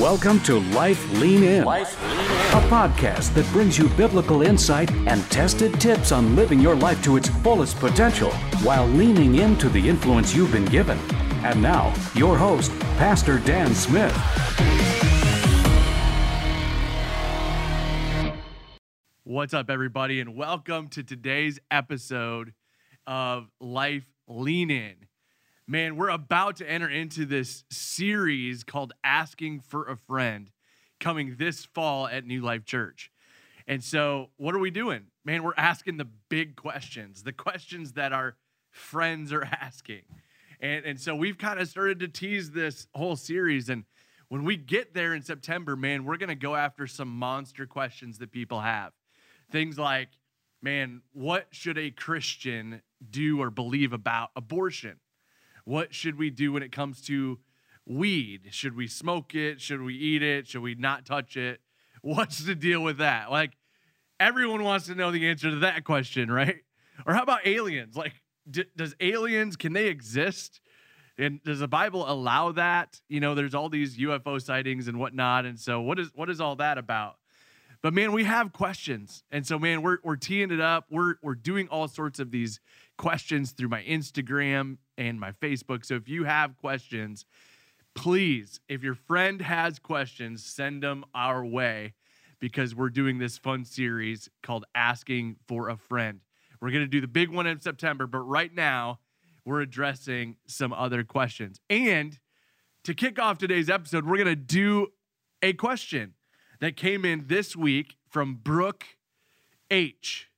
Welcome to Life Lean In, Life Lean In. a podcast that brings you biblical insight and tested tips on living your life to its fullest potential while leaning into the influence you've been given. And now, your host, Pastor Dan Smith. What's up, everybody, and welcome to today's episode of Life Lean In. Man, we're about to enter into this series called Asking for a Friend coming this fall at New Life Church. And so, what are we doing? Man, we're asking the big questions, the questions that our friends are asking. And, and so, we've kind of started to tease this whole series. And when we get there in September, man, we're going to go after some monster questions that people have. Things like, man, what should a Christian do or believe about abortion? What should we do when it comes to weed? Should we smoke it? Should we eat it? Should we not touch it? What's the deal with that? Like, everyone wants to know the answer to that question, right? Or how about aliens? Like, d- does aliens, can they exist? And does the Bible allow that? You know, there's all these UFO sightings and whatnot. And so, what is what is all that about? But man, we have questions. And so, man, we're, we're teeing it up. We're, we're doing all sorts of these questions through my Instagram and my Facebook. So if you have questions, please, if your friend has questions, send them our way because we're doing this fun series called Asking for a Friend. We're going to do the big one in September, but right now we're addressing some other questions. And to kick off today's episode, we're going to do a question that came in this week from Brooke H.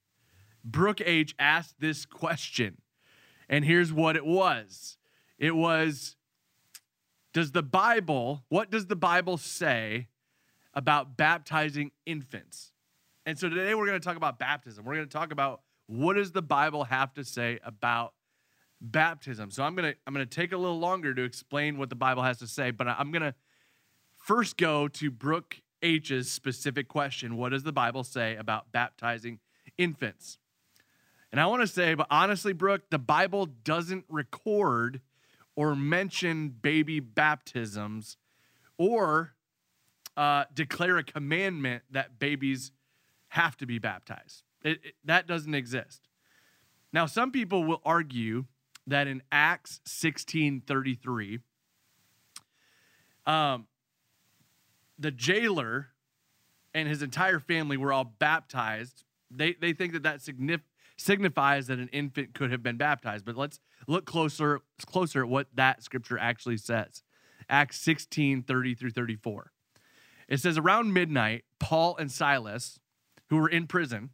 Brooke H asked this question, and here's what it was it was, Does the Bible, what does the Bible say about baptizing infants? And so today we're going to talk about baptism. We're going to talk about what does the Bible have to say about baptism. So I'm going to I'm going to take a little longer to explain what the Bible has to say, but I'm going to first go to Brooke H's specific question What does the Bible say about baptizing infants? And I want to say, but honestly, Brooke, the Bible doesn't record or mention baby baptisms or uh, declare a commandment that babies have to be baptized. It, it, that doesn't exist. Now, some people will argue that in Acts 16 33, um, the jailer and his entire family were all baptized. They, they think that that signif- signifies that an infant could have been baptized. But let's look closer, closer at what that scripture actually says. Acts 16 30 through 34. It says, Around midnight, Paul and Silas, who were in prison,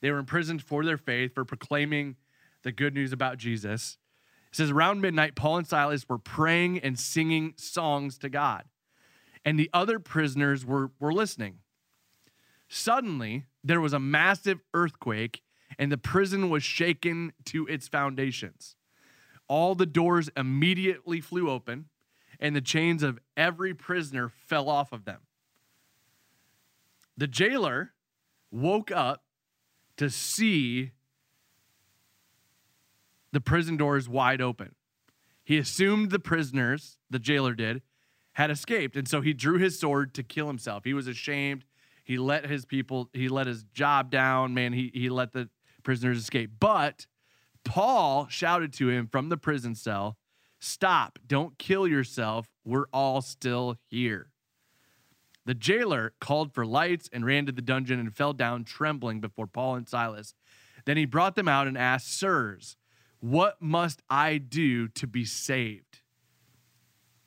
they were imprisoned for their faith, for proclaiming the good news about Jesus. It says, Around midnight, Paul and Silas were praying and singing songs to God and the other prisoners were, were listening. Suddenly, there was a massive earthquake, and the prison was shaken to its foundations. All the doors immediately flew open, and the chains of every prisoner fell off of them. The jailer woke up to see the prison doors wide open. He assumed the prisoners, the jailer did, had escaped. And so he drew his sword to kill himself. He was ashamed. He let his people, he let his job down, man. He, he let the prisoners escape. But Paul shouted to him from the prison cell Stop, don't kill yourself. We're all still here. The jailer called for lights and ran to the dungeon and fell down trembling before Paul and Silas. Then he brought them out and asked, Sirs, what must I do to be saved?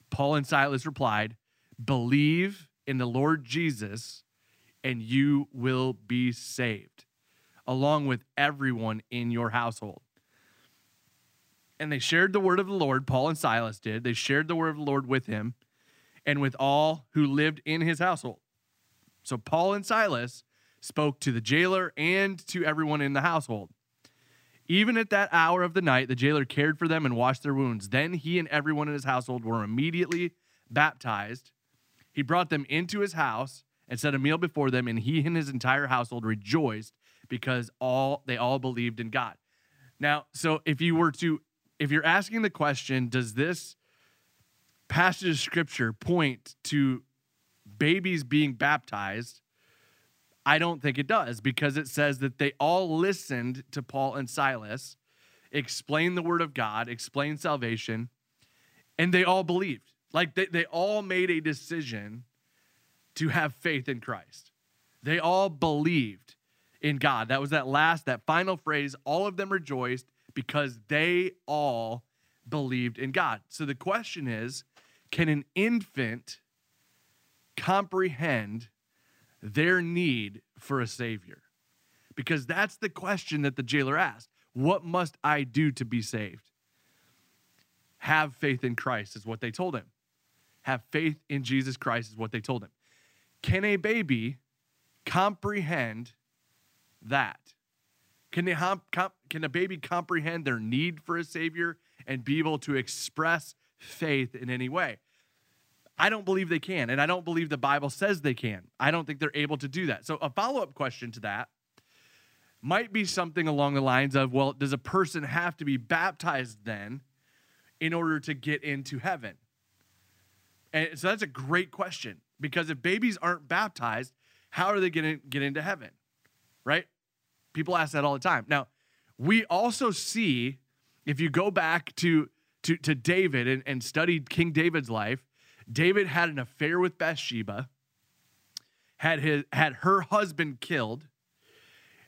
Paul and Silas replied, Believe in the Lord Jesus, and you will be saved, along with everyone in your household. And they shared the word of the Lord, Paul and Silas did. They shared the word of the Lord with him and with all who lived in his household. So Paul and Silas spoke to the jailer and to everyone in the household. Even at that hour of the night, the jailer cared for them and washed their wounds. Then he and everyone in his household were immediately baptized. He brought them into his house and set a meal before them, and he and his entire household rejoiced because all they all believed in God. Now, so if you were to if you're asking the question, does this passage of scripture point to babies being baptized, I don't think it does because it says that they all listened to Paul and Silas explain the word of God, explain salvation, and they all believed. Like they, they all made a decision to have faith in Christ. They all believed in God. That was that last, that final phrase. All of them rejoiced because they all believed in God. So the question is can an infant comprehend their need for a Savior? Because that's the question that the jailer asked. What must I do to be saved? Have faith in Christ, is what they told him. Have faith in Jesus Christ, is what they told him. Can a baby comprehend that? Can, they can a baby comprehend their need for a Savior and be able to express faith in any way? I don't believe they can, and I don't believe the Bible says they can. I don't think they're able to do that. So, a follow up question to that might be something along the lines of well, does a person have to be baptized then in order to get into heaven? And so that's a great question because if babies aren't baptized, how are they going to get into heaven? Right? People ask that all the time. Now, we also see, if you go back to, to, to David and, and studied King David's life, David had an affair with Bathsheba, had, his, had her husband killed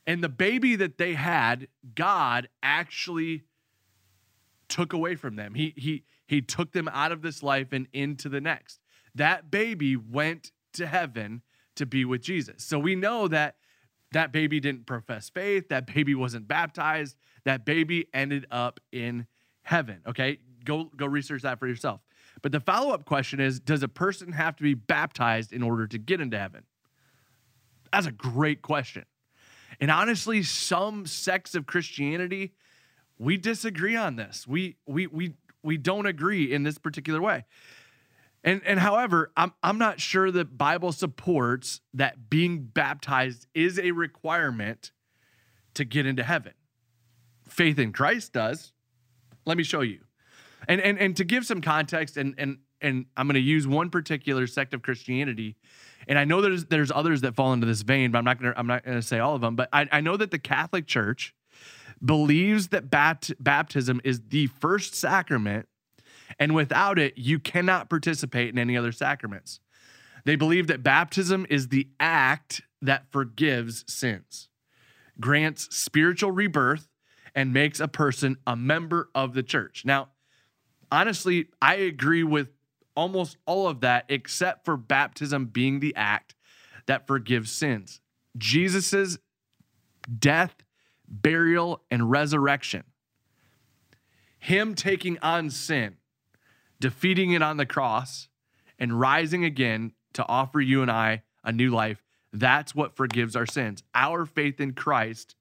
and the baby that they had, God actually took away from them. He he he took them out of this life and into the next. That baby went to heaven to be with Jesus. So we know that that baby didn't profess faith, that baby wasn't baptized, that baby ended up in heaven. Okay? Go go research that for yourself. But the follow-up question is does a person have to be baptized in order to get into heaven? That's a great question. And honestly, some sects of Christianity, we disagree on this. We we we we don't agree in this particular way. And and however, I'm I'm not sure the Bible supports that being baptized is a requirement to get into heaven. Faith in Christ does. Let me show you. And and and to give some context and and and I'm going to use one particular sect of Christianity and I know there's there's others that fall into this vein, but I'm not gonna I'm not gonna say all of them. But I, I know that the Catholic Church believes that bat, baptism is the first sacrament, and without it, you cannot participate in any other sacraments. They believe that baptism is the act that forgives sins, grants spiritual rebirth, and makes a person a member of the church. Now, honestly, I agree with almost all of that except for baptism being the act that forgives sins. Jesus's death, burial, and resurrection, him taking on sin, defeating it on the cross, and rising again to offer you and I a new life, that's what forgives our sins. Our faith in Christ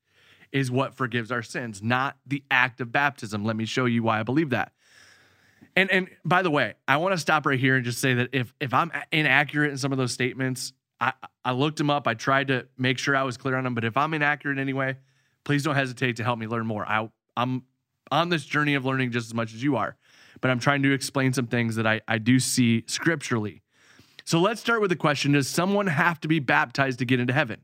is what forgives our sins, not the act of baptism. Let me show you why I believe that. And and by the way, I want to stop right here and just say that if if I'm inaccurate in some of those statements, I I looked them up. I tried to make sure I was clear on them. But if I'm inaccurate anyway, please don't hesitate to help me learn more. I I'm on this journey of learning just as much as you are, but I'm trying to explain some things that I I do see scripturally. So let's start with the question: Does someone have to be baptized to get into heaven?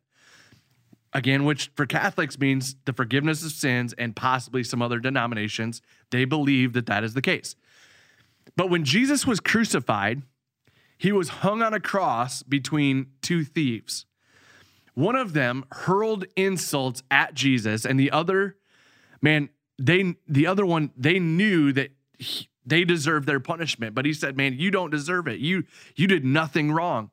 Again, which for Catholics means the forgiveness of sins and possibly some other denominations, they believe that that is the case. But when Jesus was crucified, he was hung on a cross between two thieves. One of them hurled insults at Jesus, and the other, man, they the other one, they knew that he, they deserve their punishment, but he said, "Man, you don't deserve it. You you did nothing wrong."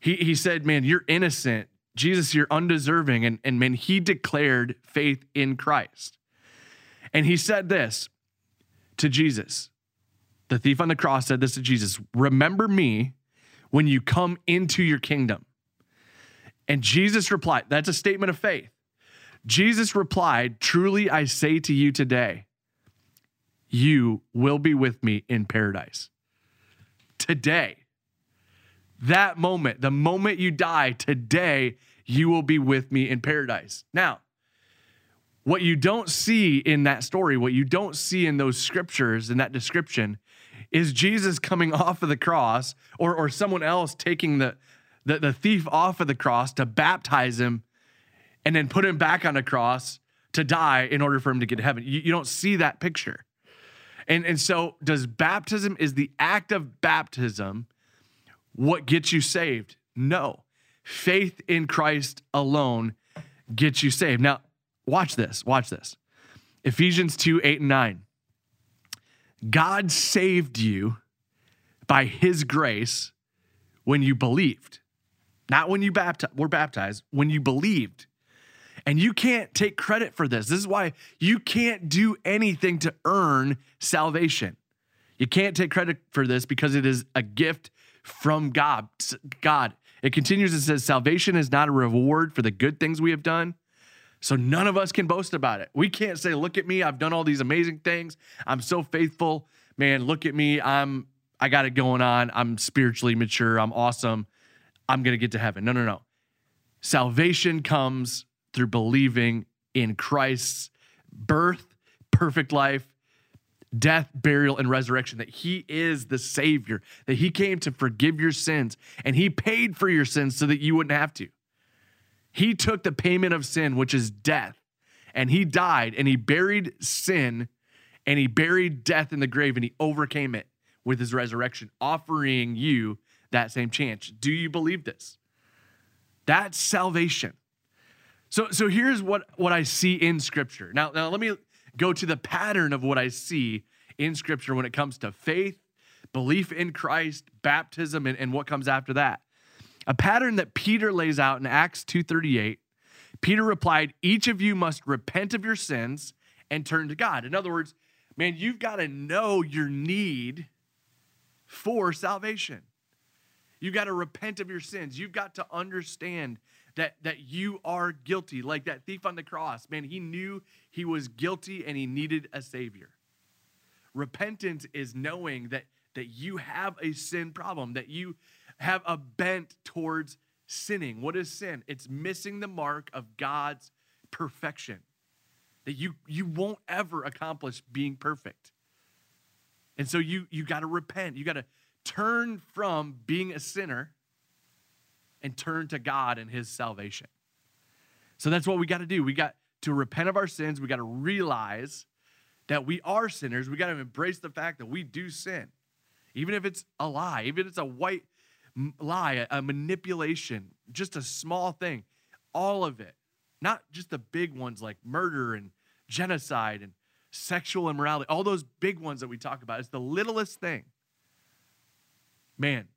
He he said, "Man, you're innocent. Jesus, you're undeserving." And and man, he declared faith in Christ. And he said this to Jesus. The thief on the cross said this to Jesus Remember me when you come into your kingdom. And Jesus replied, That's a statement of faith. Jesus replied, Truly I say to you today, you will be with me in paradise. Today, that moment, the moment you die, today, you will be with me in paradise. Now, what you don't see in that story, what you don't see in those scriptures, in that description, is Jesus coming off of the cross or, or someone else taking the, the, the thief off of the cross to baptize him and then put him back on the cross to die in order for him to get to heaven. You, you don't see that picture. And, and so, does baptism, is the act of baptism what gets you saved? No. Faith in Christ alone gets you saved. Now, watch this. Watch this. Ephesians 2 8 and 9. God saved you by his grace when you believed. Not when you bapti- were baptized, when you believed. And you can't take credit for this. This is why you can't do anything to earn salvation. You can't take credit for this because it is a gift from God. God. It continues and says, Salvation is not a reward for the good things we have done. So none of us can boast about it. We can't say, Look at me, I've done all these amazing things. I'm so faithful. Man, look at me. I'm I got it going on. I'm spiritually mature. I'm awesome. I'm going to get to heaven. No, no, no. Salvation comes through believing in Christ's birth, perfect life, death, burial, and resurrection, that He is the Savior, that He came to forgive your sins, and He paid for your sins so that you wouldn't have to. He took the payment of sin, which is death, and He died, and He buried sin, and He buried death in the grave, and He overcame it with His resurrection, offering you that same chance. Do you believe this? That's salvation. So, so here's what, what I see in Scripture. Now, now, let me go to the pattern of what I see in Scripture when it comes to faith, belief in Christ, baptism, and, and what comes after that. A pattern that Peter lays out in Acts 2:38. Peter replied, "Each of you must repent of your sins and turn to God." In other words, man, you've got to know your need for salvation. You've got to repent of your sins. You've got to understand that, that you are guilty. Like that thief on the cross, man, he knew he was guilty and he needed a savior. Repentance is knowing that, that you have a sin problem, that you have a bent towards sinning. What is sin? It's missing the mark of God's perfection. That you you won't ever accomplish being perfect. And so you you got to repent. You got to turn from being a sinner and turn to God and his salvation. So that's what we got to do. We got to repent of our sins. We got to realize that we are sinners. We got to embrace the fact that we do sin. Even if it's a lie, even if it's a white lie, a manipulation, just a small thing, all of it. Not just the big ones like murder and genocide and sexual immorality, all those big ones that we talk about. It's the littlest thing. Man,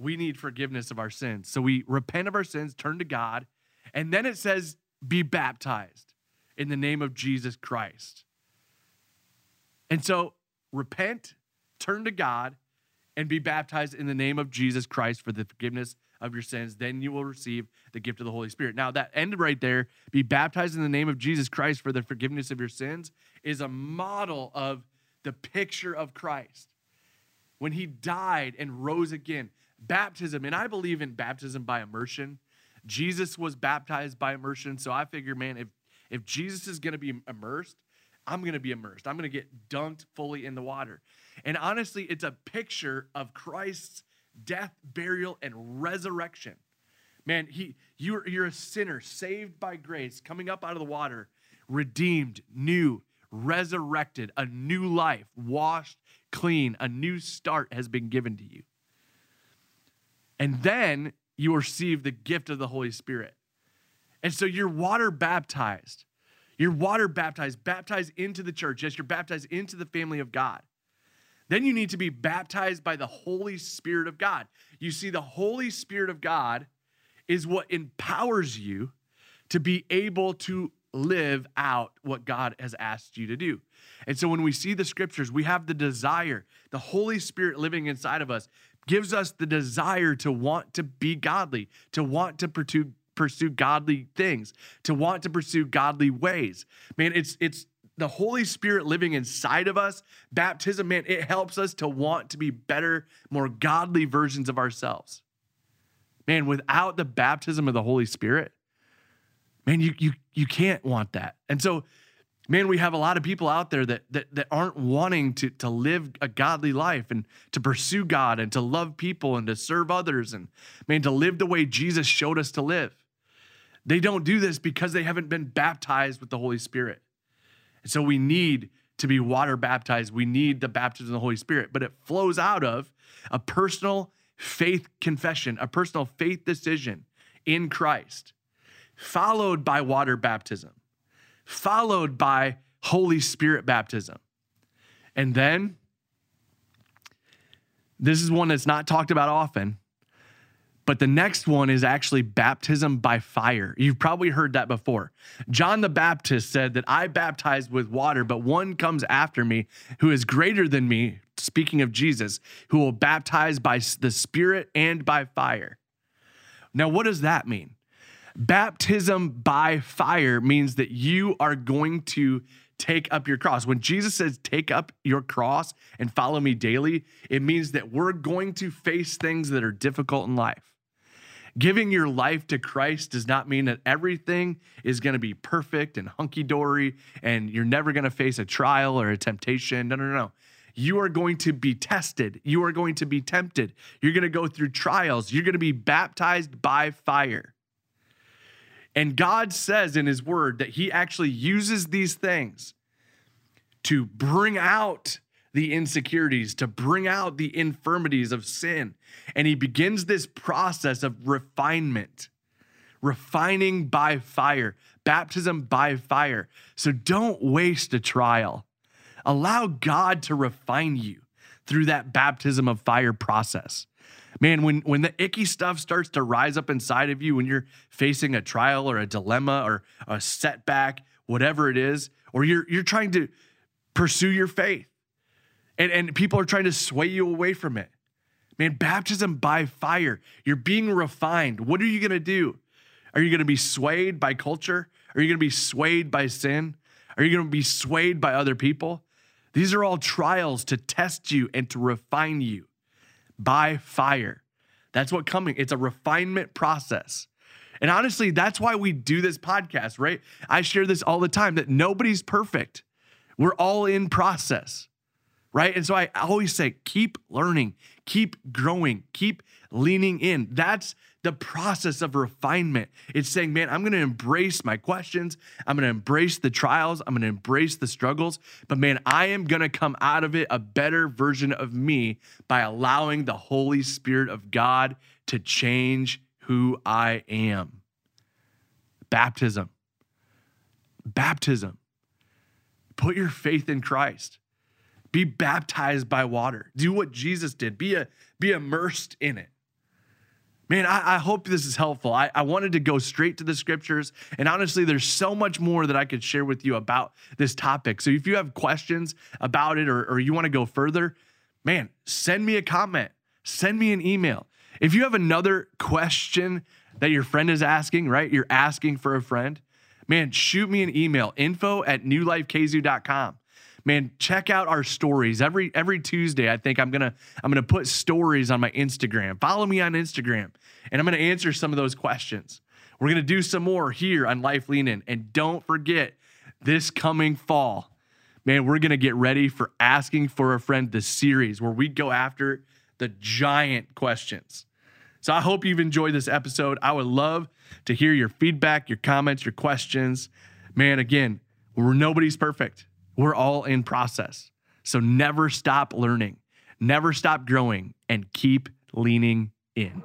we need forgiveness of our sins. So we repent of our sins, turn to God, and then it says, be baptized in the name of Jesus Christ. And so repent, turn to God, and be baptized in the name of Jesus Christ for the forgiveness of your sins. Then you will receive the gift of the Holy Spirit. Now, that end right there, be baptized in the name of Jesus Christ for the forgiveness of your sins, is a model of the picture of Christ. When he died and rose again, baptism, and I believe in baptism by immersion. Jesus was baptized by immersion. So I figure, man, if if Jesus is going to be immersed, I'm going to be immersed. I'm going to get dunked fully in the water. And honestly, it's a picture of Christ's death, burial, and resurrection. Man, he you're you're a sinner saved by grace, coming up out of the water, redeemed, new, resurrected, a new life, washed clean, a new start has been given to you. And then you receive the gift of the Holy Spirit. And so you're water baptized. You're water baptized, baptized into the church. Yes, you're baptized into the family of God. Then you need to be baptized by the Holy Spirit of God. You see, the Holy Spirit of God is what empowers you to be able to live out what God has asked you to do. And so when we see the scriptures, we have the desire, the Holy Spirit living inside of us gives us the desire to want to be godly, to want to pursue pursue godly things, to want to pursue godly ways. Man, it's it's the Holy Spirit living inside of us. Baptism, man, it helps us to want to be better, more godly versions of ourselves. Man, without the baptism of the Holy Spirit, man, you you you can't want that. And so Man, we have a lot of people out there that that, that aren't wanting to, to live a godly life and to pursue God and to love people and to serve others and man, to live the way Jesus showed us to live. They don't do this because they haven't been baptized with the Holy Spirit. And so we need to be water baptized. We need the baptism of the Holy Spirit, but it flows out of a personal faith confession, a personal faith decision in Christ, followed by water baptism, followed by Holy Spirit baptism. And then, this is one that's not talked about often, but the next one is actually baptism by fire. You've probably heard that before. John the Baptist said that I baptized with water, but one comes after me who is greater than me, speaking of Jesus, who will baptize by the Spirit and by fire. Now, what does that mean? Baptism by fire means that you are going to take up your cross. When Jesus says, take up your cross and follow me daily, it means that we're going to face things that are difficult in life. Giving your life to Christ does not mean that everything is going to be perfect and hunky dory and you're never going to face a trial or a temptation. No, no, no. You are going to be tested. You are going to be tempted. You're going to go through trials. You're going to be baptized by fire. And God says in His Word that He actually uses these things to bring out the insecurities, to bring out the infirmities of sin. And he begins this process of refinement, refining by fire, baptism by fire. So don't waste a trial. Allow God to refine you through that baptism of fire process. Man, when, when the icky stuff starts to rise up inside of you, when you're facing a trial or a dilemma or a setback, whatever it is, or you're, you're trying to pursue your faith, and, and people are trying to sway you away from it. Man, baptism by fire. You're being refined. What are you going to do? Are you going to be swayed by culture? Are you going to be swayed by sin? Are you going to be swayed by other people? These are all trials to test you and to refine you by fire. That's what coming. It's a refinement process. And honestly, that's why we do this podcast, right? I share this all the time that nobody's perfect. We're all in process right? And so I always say, keep learning, keep growing, keep leaning in. That's the process of refinement. It's saying, man, I'm going to embrace my questions. I'm going to embrace the trials. I'm going to embrace the struggles. But man, I am going to come out of it a better version of me by allowing the Holy Spirit of God to change who I am. Baptism. Baptism. Put your faith in Christ. Be baptized by water. Do what Jesus did. Be a be immersed in it. Man, I, I, hope this is helpful. I, I wanted to go straight to the scriptures. And honestly, there's so much more that I could share with you about this topic. So if you have questions about it or, or you want to go further, man, send me a comment, send me an email. If you have another question that your friend is asking, right? You're asking for a friend, man, shoot me an email info at newlifekzu.com man, check out our stories every every Tuesday. I think I'm gonna I'm gonna put stories on my Instagram. Follow me on Instagram, and I'm gonna answer some of those questions. We're gonna do some more here on Life Lean In, and don't forget this coming fall, man, we're gonna get ready for asking for a friend the series where we go after the giant questions. So I hope you've enjoyed this episode. I would love to hear your feedback, your comments, your questions. Man, again, nobody's perfect. We're all in process. So never stop learning, never stop growing, and keep leaning in.